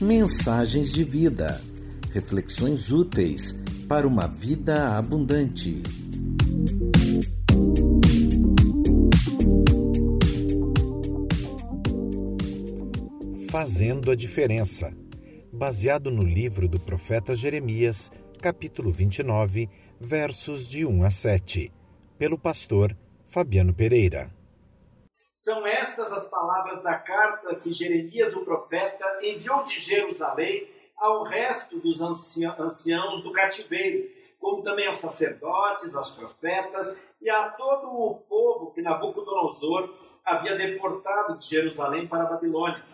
Mensagens de vida. Reflexões úteis para uma vida abundante. Fazendo a diferença. Baseado no livro do profeta Jeremias, capítulo 29, versos de 1 a 7. Pelo pastor Fabiano Pereira. São estas as palavras da carta que Jeremias, o profeta, enviou de Jerusalém ao resto dos anciãos do cativeiro, como também aos sacerdotes, aos profetas e a todo o povo que Nabucodonosor havia deportado de Jerusalém para a Babilônia.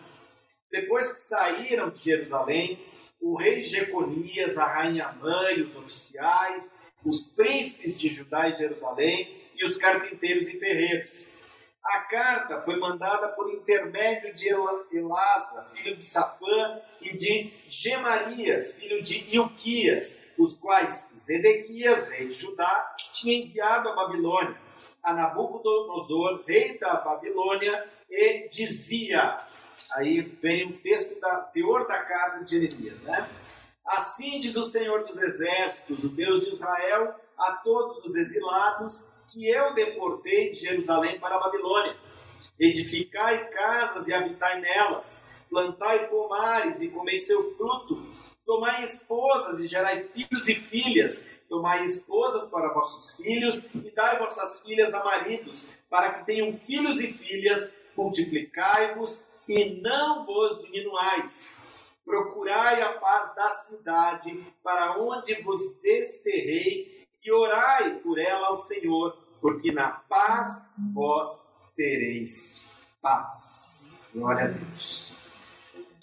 Depois que saíram de Jerusalém, o rei Jeconias, a rainha mãe, os oficiais, os príncipes de Judá e Jerusalém e os carpinteiros e ferreiros a carta foi mandada por intermédio de Elasa, filho de Safã, e de Gemarias, filho de Ilquias, os quais Zedequias, rei de Judá, tinha enviado à Babilônia, a Nabucodonosor, rei da Babilônia, e dizia, aí vem o texto da teor da carta de Jeremias, né? Assim diz o Senhor dos Exércitos, o Deus de Israel, a todos os exilados que eu deportei de Jerusalém para a Babilônia. Edificai casas e habitai nelas, plantai pomares e comei seu fruto, tomai esposas e gerai filhos e filhas, tomai esposas para vossos filhos e dai vossas filhas a maridos, para que tenham filhos e filhas, multiplicai-vos e não vos diminuais. Procurai a paz da cidade para onde vos desterrei e orai por ela ao Senhor, porque na paz vós tereis paz. Glória a Deus.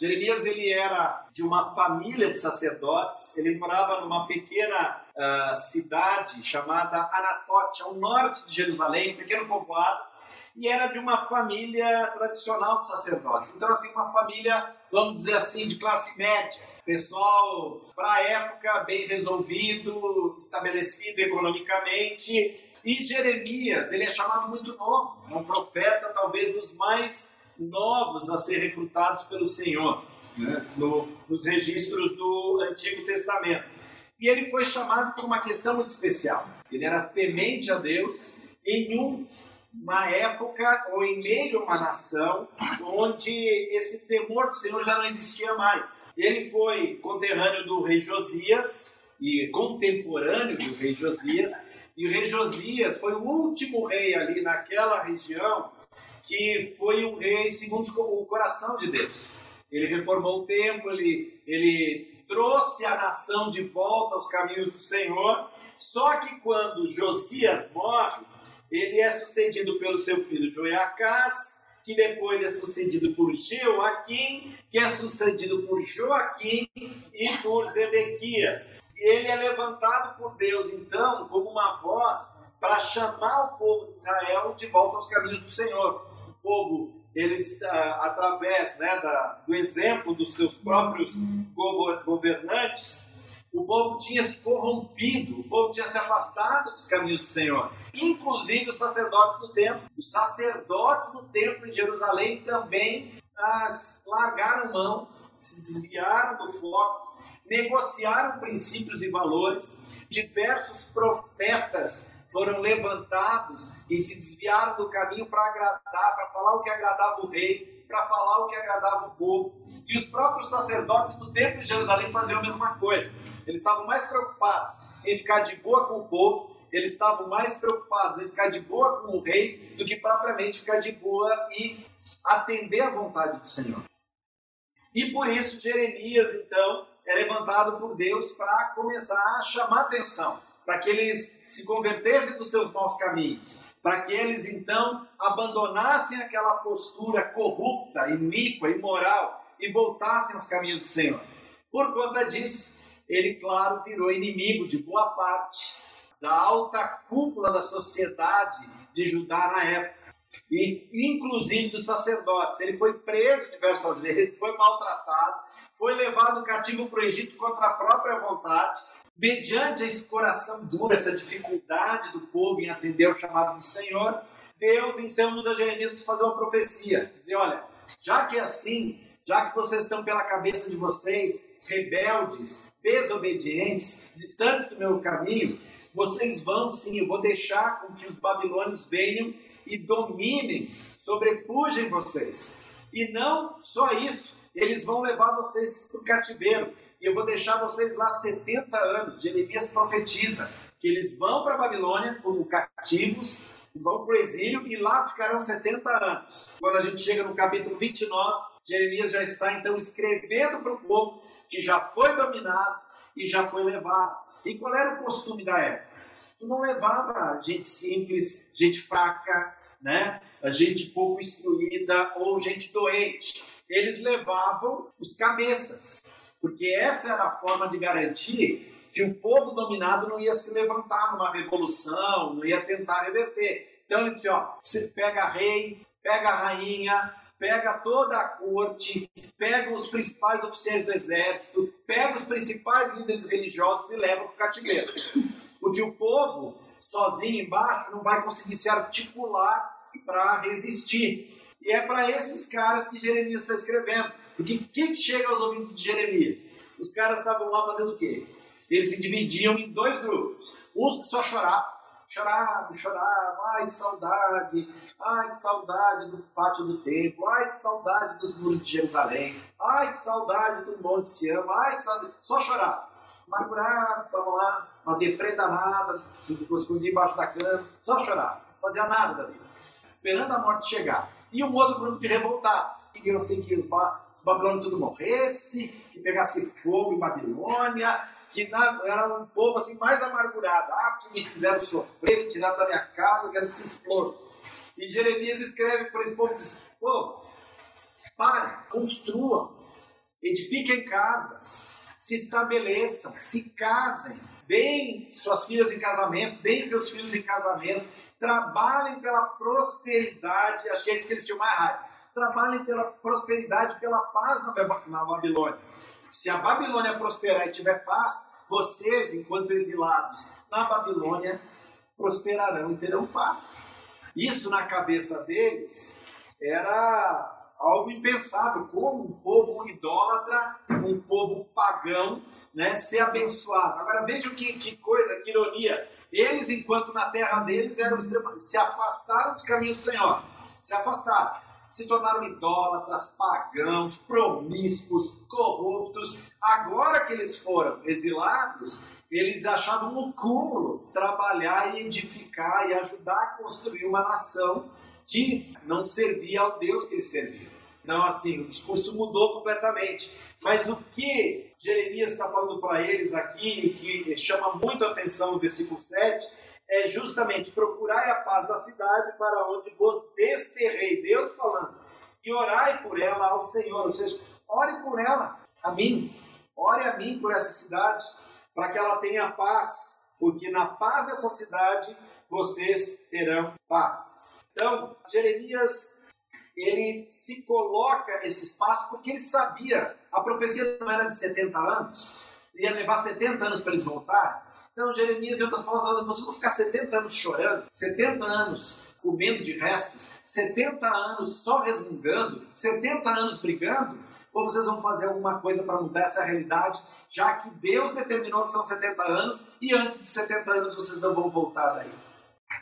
Jeremias ele era de uma família de sacerdotes. Ele morava numa pequena uh, cidade chamada Anatote, ao norte de Jerusalém, pequeno povoado e era de uma família tradicional de sacerdotes. Então, assim, uma família, vamos dizer assim, de classe média. Pessoal, para a época, bem resolvido, estabelecido economicamente. E Jeremias, ele é chamado muito novo, é um profeta talvez dos mais novos a ser recrutados pelo Senhor, né? no, nos registros do Antigo Testamento. E ele foi chamado por uma questão muito especial. Ele era temente a Deus em um uma época ou em meio a uma nação onde esse temor do Senhor já não existia mais. Ele foi conterrâneo do rei Josias e contemporâneo do rei Josias, e o rei Josias foi o último rei ali naquela região que foi um rei segundo o coração de Deus. Ele reformou o templo, ele, ele trouxe a nação de volta aos caminhos do Senhor. Só que quando Josias morre, ele é sucedido pelo seu filho Joiacás, que depois é sucedido por Jeoaquim, que é sucedido por Joaquim e por Zedequias. Ele é levantado por Deus, então, como uma voz para chamar o povo de Israel de volta aos caminhos do Senhor. O povo, eles, ah, através né, da, do exemplo dos seus próprios governantes, o povo tinha se corrompido, o povo tinha se afastado dos caminhos do Senhor. Inclusive os sacerdotes do templo. Os sacerdotes do templo em Jerusalém também as, largaram mão, se desviaram do foco, negociaram princípios e valores. Diversos profetas foram levantados e se desviaram do caminho para agradar, para falar o que agradava o rei, para falar o que agradava o povo. E os próprios sacerdotes do templo de Jerusalém faziam a mesma coisa. Eles estavam mais preocupados em ficar de boa com o povo, eles estavam mais preocupados em ficar de boa com o rei do que propriamente ficar de boa e atender à vontade do Senhor. E por isso Jeremias, então, é levantado por Deus para começar a chamar atenção, para que eles se convertessem dos seus maus caminhos, para que eles então abandonassem aquela postura corrupta, iníqua, imoral e voltassem aos caminhos do Senhor. Por conta disso, ele, claro, virou inimigo de boa parte da alta cúpula da sociedade de Judá na época, e inclusive dos sacerdotes. Ele foi preso diversas vezes, foi maltratado, foi levado cativo para o Egito contra a própria vontade, mediante esse coração duro, essa dificuldade do povo em atender ao chamado do Senhor, Deus então usa Jeremias para fazer uma profecia. Dizer, olha, já que é assim, já que vocês estão pela cabeça de vocês, rebeldes, desobedientes, distantes do meu caminho, vocês vão sim, eu vou deixar com que os babilônios venham e dominem, sobrepujem vocês. E não só isso, eles vão levar vocês para o cativeiro. E eu vou deixar vocês lá 70 anos. Jeremias profetiza que eles vão para a Babilônia como cativos, vão para o exílio e lá ficarão 70 anos. Quando a gente chega no capítulo 29, Jeremias já está então escrevendo para o povo que já foi dominado e já foi levado. E qual era o costume da época? Tu não levava gente simples, gente fraca, né? Gente pouco instruída ou gente doente. Eles levavam os cabeças, porque essa era a forma de garantir que o povo dominado não ia se levantar numa revolução, não ia tentar reverter. Então ele disse: ó, você pega rei, pega rainha, pega toda a corte, pega os principais oficiais do exército, pega os principais líderes religiosos e leva para o cativeiro. Porque o povo sozinho embaixo não vai conseguir se articular para resistir. E é para esses caras que Jeremias está escrevendo. Porque o que, chega aos ouvintes de Jeremias? Os caras estavam lá fazendo o quê? Eles se dividiam em dois grupos. Uns que só choravam, choravam, choravam, ai que saudade, ai que saudade do pátio do templo, ai que saudade dos muros de Jerusalém, ai que saudade do Monte Sião, ai que saudade. Só choravam. Amargurado, estavam lá, uma deprê danada, escondia embaixo da cama, só chorava, não fazia nada da vida, esperando a morte chegar. E um outro grupo de revoltados, que queriam assim que os, os babilônios tudo morresse, que pegasse fogo em Babilônia, que era um povo assim mais amargurado. Ah, que me fizeram sofrer, me tiraram da minha casa, quero que se explodam. E Jeremias escreve para esse povo diz: povo, parem, construam, edifiquem casas, se estabeleçam, se casem, deem suas filhas em casamento, deem seus filhos em casamento, trabalhem pela prosperidade, acho que é isso que eles tinham mais raiva, trabalhem pela prosperidade, pela paz na Babilônia. Se a Babilônia prosperar e tiver paz, vocês, enquanto exilados na Babilônia, prosperarão e terão paz. Isso na cabeça deles era algo impensável. Como um povo idólatra, um povo pagão, né, ser abençoado. Agora vejam que, que coisa, que ironia. Eles, enquanto na terra deles, eram se afastaram dos caminhos do Senhor. Se afastaram. Se tornaram idólatras, pagãos, promíscuos, corruptos. Agora que eles foram exilados, eles achavam um cúmulo trabalhar e edificar e ajudar a construir uma nação que não servia ao Deus que eles serviam. Então, assim, o discurso mudou completamente. Mas o que Jeremias está falando para eles aqui, que chama muito a atenção no versículo 7, é justamente procurai a paz da cidade para onde vos desterrei. Deus falando. E orai por ela ao Senhor. Ou seja, ore por ela, a mim. Ore a mim por essa cidade, para que ela tenha paz. Porque na paz dessa cidade vocês terão paz. Então, Jeremias ele se coloca nesse espaço porque ele sabia, a profecia não era de 70 anos, ia levar 70 anos para eles voltarem. Então, Jeremias, em outras palavras, vocês vão ficar 70 anos chorando, 70 anos comendo de restos, 70 anos só resmungando, 70 anos brigando, ou vocês vão fazer alguma coisa para mudar essa realidade, já que Deus determinou que são 70 anos e antes de 70 anos vocês não vão voltar daí.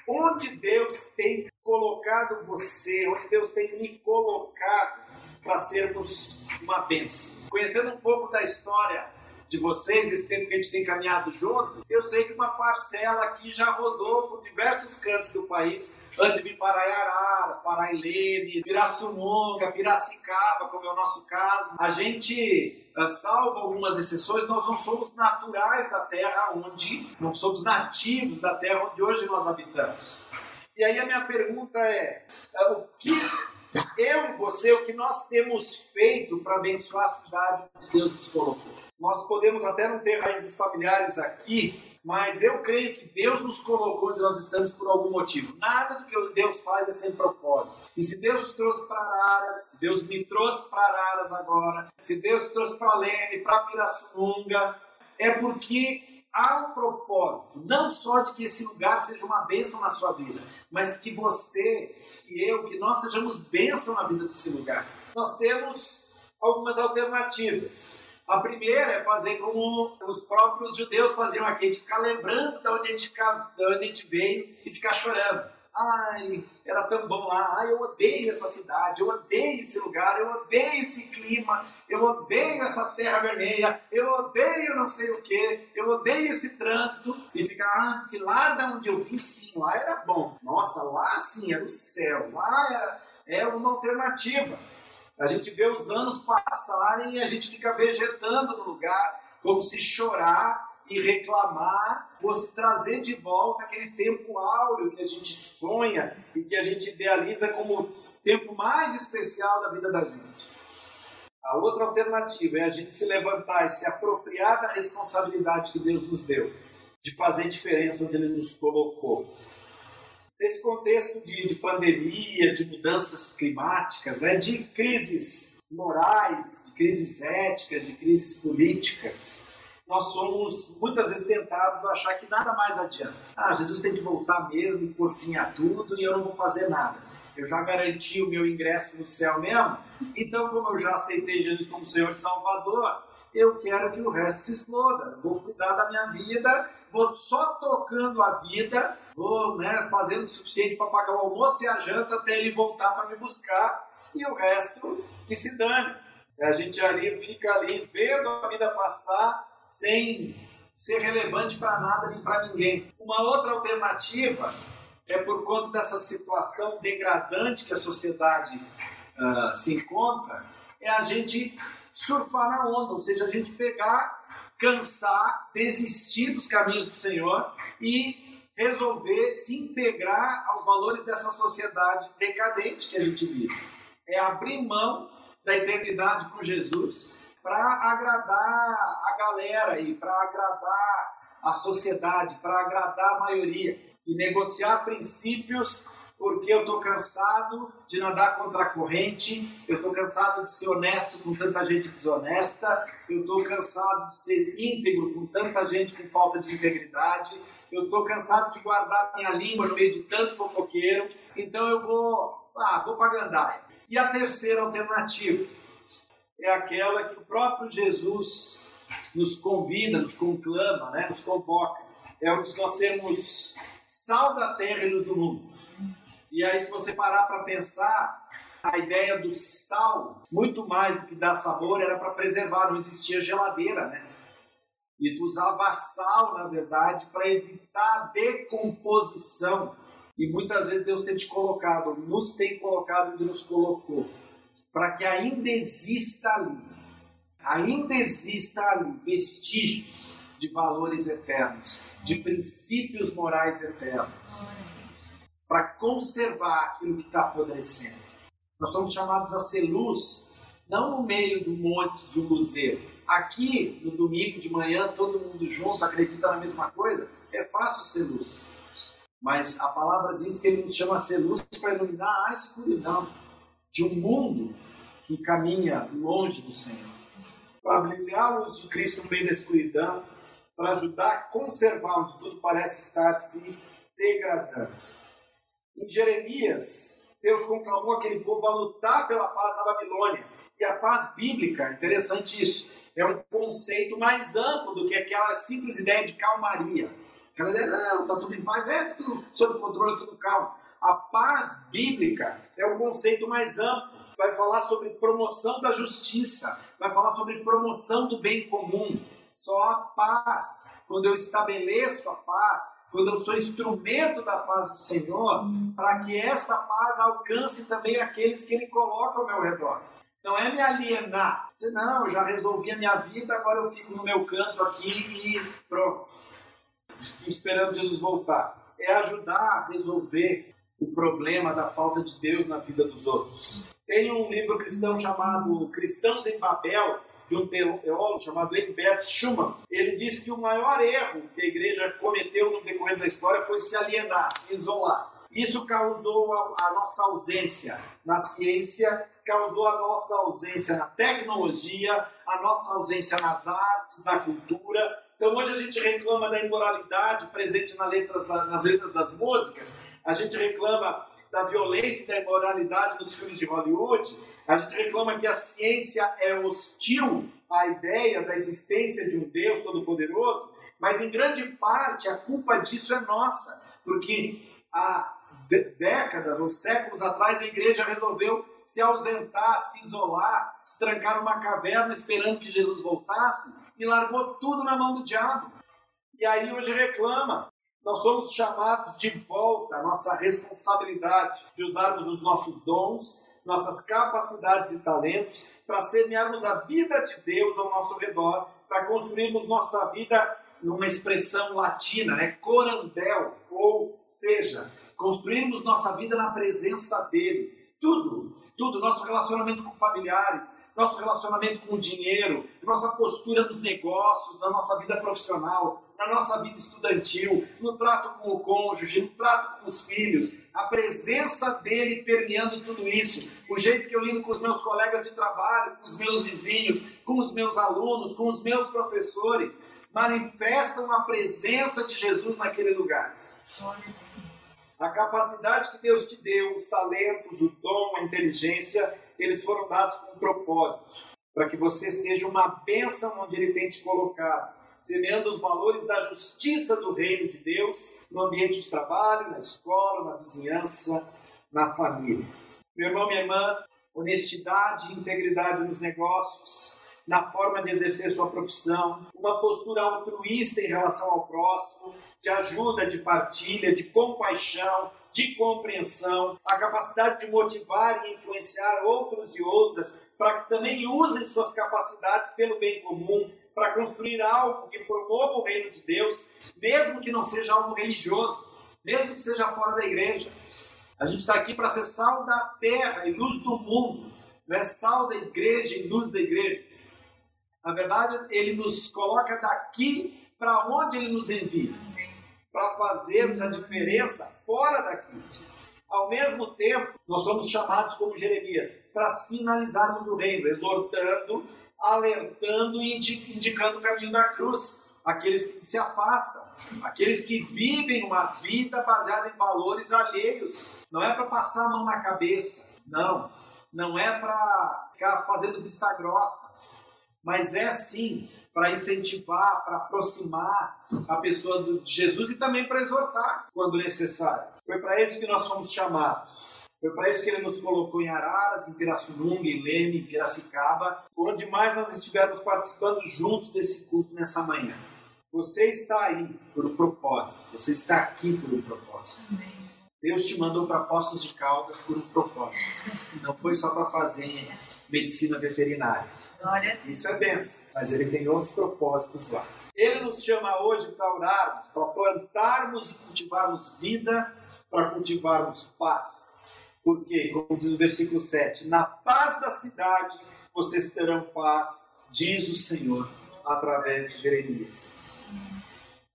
Onde Deus tem colocado você, onde Deus tem me colocado para sermos uma bênção. Conhecendo um pouco da história de vocês, desse tempo que a gente tem caminhado junto, eu sei que uma parcela aqui já rodou por diversos cantos do país, antes de vir para Araras, para Ilene, Pirassununga, Piracicaba, como é o nosso caso. A gente, eh, salvo algumas exceções, nós não somos naturais da terra onde, não somos nativos da terra onde hoje nós habitamos. E aí a minha pergunta é, é o que eu e você, o que nós temos feito para abençoar a cidade que Deus nos colocou? Nós podemos até não ter raízes familiares aqui, mas eu creio que Deus nos colocou onde nós estamos por algum motivo. Nada do que Deus faz é sem propósito. E se Deus nos trouxe para Araras, se Deus me trouxe para Araras agora, se Deus nos trouxe para Leme, para Pirassununga, é porque há um propósito, não só de que esse lugar seja uma bênção na sua vida, mas que você, que eu, que nós sejamos bênção na vida desse lugar. Nós temos algumas alternativas. A primeira é fazer como os próprios judeus faziam aqui, de ficar lembrando de onde a gente, de onde a gente veio e ficar chorando. Ai, era tão bom lá. Ai, eu odeio essa cidade, eu odeio esse lugar, eu odeio esse clima, eu odeio essa terra vermelha, eu odeio não sei o que, eu odeio esse trânsito. E ficar, ah, porque lá da onde eu vim, sim, lá era bom. Nossa, lá sim, era o céu, lá era, era uma alternativa. A gente vê os anos passarem e a gente fica vegetando no lugar, como se chorar e reclamar fosse trazer de volta aquele tempo áureo que a gente sonha e que a gente idealiza como o tempo mais especial da vida da gente. A outra alternativa é a gente se levantar e se apropriar da responsabilidade que Deus nos deu, de fazer diferença onde Ele nos colocou. Nesse contexto de, de pandemia, de mudanças climáticas, né, de crises morais, de crises éticas, de crises políticas, nós somos muitas vezes tentados a achar que nada mais adianta. Ah, Jesus tem que voltar mesmo por fim a tudo e eu não vou fazer nada. Eu já garanti o meu ingresso no céu mesmo, então, como eu já aceitei Jesus como Senhor e Salvador, eu quero que o resto se exploda. Vou cuidar da minha vida, vou só tocando a vida, vou né, fazendo o suficiente para pagar o almoço e a janta até ele voltar para me buscar e o resto que se dane. A gente ali fica ali vendo a vida passar sem ser relevante para nada nem para ninguém. Uma outra alternativa é por conta dessa situação degradante que a sociedade uh, se encontra, é a gente surfar na onda, ou seja, a gente pegar, cansar, desistir dos caminhos do Senhor e resolver se integrar aos valores dessa sociedade decadente que a gente vive. É abrir mão da eternidade com Jesus para agradar a galera e para agradar a sociedade, para agradar a maioria e negociar princípios porque eu estou cansado de nadar contra a corrente, eu estou cansado de ser honesto com tanta gente desonesta, eu estou cansado de ser íntegro com tanta gente com falta de integridade, eu estou cansado de guardar minha língua no meio de tanto fofoqueiro, então eu vou, ah, vou para. E a terceira alternativa, é aquela que o próprio Jesus nos convida, nos conclama, né, nos convoca. É o de nós sermos sal da terra e luz do mundo. E aí, se você parar para pensar, a ideia do sal, muito mais do que dar sabor, era para preservar, não existia geladeira, né? E tu usava sal, na verdade, para evitar a decomposição. E muitas vezes Deus tem te colocado, nos tem colocado onde nos colocou para que ainda exista ali, ainda exista ali vestígios de valores eternos, de princípios morais eternos, para conservar aquilo que está apodrecendo. Nós somos chamados a ser luz, não no meio do monte de um museu. Aqui, no domingo de manhã, todo mundo junto, acredita na mesma coisa, é fácil ser luz. Mas a palavra diz que ele nos chama a ser luz para iluminar a escuridão de um mundo que caminha longe do Senhor. Para brilhar a de Cristo no meio da escuridão, para ajudar a conservar onde tudo parece estar se degradando. Em Jeremias, Deus conclamou aquele povo a lutar pela paz na Babilônia. E a paz bíblica, interessante isso, é um conceito mais amplo do que aquela simples ideia de calmaria. Aquela ideia, não, está tudo em paz, é tudo sob controle, tudo calmo. A paz bíblica é um conceito mais amplo. Vai falar sobre promoção da justiça, vai falar sobre promoção do bem comum. Só a paz, quando eu estabeleço a paz, quando eu sou instrumento da paz do Senhor, para que essa paz alcance também aqueles que Ele coloca ao meu redor. Não é me alienar. Dizer, não, eu já resolvi a minha vida, agora eu fico no meu canto aqui e pronto. Esperando Jesus voltar. É ajudar a resolver o problema da falta de Deus na vida dos outros. Tem um livro cristão chamado Cristãos em Babel, de um teólogo chamado Egbert Schumann. Ele diz que o maior erro que a igreja cometeu no decorrer da história foi se alienar, se isolar. Isso causou a, a, nossa ausência na ciência, causou a nossa ausência na tecnologia, a nossa ausência nas artes, na cultura, Então hoje a gente reclama da imoralidade presente nas letras, nas letras das músicas, a gente reclama da violência e da imoralidade nos filmes de Hollywood, a gente reclama que a ciência é hostil à ideia da existência de um Deus Todo-Poderoso, mas em grande parte a culpa disso é nossa, porque há décadas ou séculos atrás a igreja resolveu se ausentar, se isolar, se trancar numa caverna esperando que Jesus voltasse e largou tudo na mão do diabo. E aí hoje reclama. Nós somos chamados de volta à nossa responsabilidade de usarmos os nossos dons, nossas capacidades e talentos para semearmos a vida de Deus ao nosso redor, para construirmos nossa vida numa expressão latina, né? Corandel, ou seja, construirmos nossa vida na presença dele. Tudo, tudo, nosso relacionamento com familiares, nosso relacionamento com o dinheiro, nossa postura nos negócios, na nossa vida profissional, na nossa vida estudantil, no trato com o cônjuge, no trato com os filhos, a presença dele permeando tudo isso, o jeito que eu lido com os meus colegas de trabalho, com os meus vizinhos, com os meus alunos, com os meus professores, manifestam a presença de Jesus naquele lugar. A capacidade que Deus te deu, os talentos, o dom, a inteligência, eles foram dados com um propósito, para que você seja uma bênção onde Ele tem te colocado, semeando os valores da justiça do reino de Deus no ambiente de trabalho, na escola, na vizinhança, na família. Meu irmão, minha irmã, honestidade e integridade nos negócios, na forma de exercer sua profissão, uma postura altruísta em relação ao próximo, de ajuda, de partilha, de compaixão, de compreensão, a capacidade de motivar e influenciar outros e outras para que também usem suas capacidades pelo bem comum, para construir algo que promova o reino de Deus, mesmo que não seja algo religioso, mesmo que seja fora da igreja. A gente está aqui para ser sal da terra e luz do mundo, não é sal da igreja e luz da igreja. Na verdade, ele nos coloca daqui para onde ele nos envia, para fazermos a diferença fora daqui. Ao mesmo tempo, nós somos chamados como Jeremias para sinalizarmos o reino, exortando, alertando e indicando o caminho da cruz. Aqueles que se afastam, aqueles que vivem uma vida baseada em valores alheios. Não é para passar a mão na cabeça, não. Não é para ficar fazendo vista grossa mas é sim para incentivar, para aproximar a pessoa de Jesus e também para exortar quando necessário. Foi para isso que nós fomos chamados. Foi para isso que ele nos colocou em Araras, em Pirassununga, em Leme, em Piracicaba, onde mais nós estivermos participando juntos desse culto nessa manhã. Você está aí por um propósito, você está aqui por um propósito. Deus te mandou para Poços de Caldas por um propósito. Não foi só para fazer medicina veterinária. Isso é benção, mas ele tem outros propósitos lá. Ele nos chama hoje para orarmos, para plantarmos e cultivarmos vida, para cultivarmos paz. Porque, como diz o versículo 7, na paz da cidade vocês terão paz, diz o Senhor, através de Jeremias.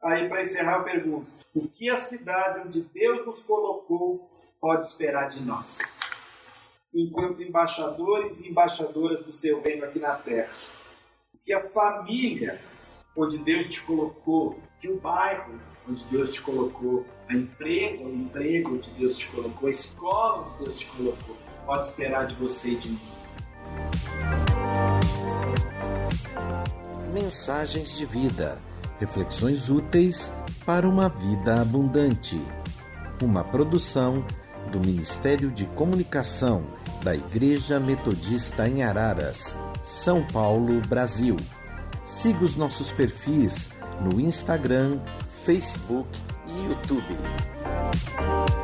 Aí, para encerrar, eu pergunto: o que a cidade onde Deus nos colocou pode esperar de nós? Enquanto embaixadores e embaixadoras do seu reino aqui na terra. Que a família onde Deus te colocou, que o bairro onde Deus te colocou, a empresa, o emprego onde Deus te colocou, a escola onde Deus te colocou, pode esperar de você e de mim. Mensagens de vida, reflexões úteis para uma vida abundante. Uma produção do Ministério de Comunicação da Igreja Metodista em Araras, São Paulo, Brasil. Siga os nossos perfis no Instagram, Facebook e YouTube.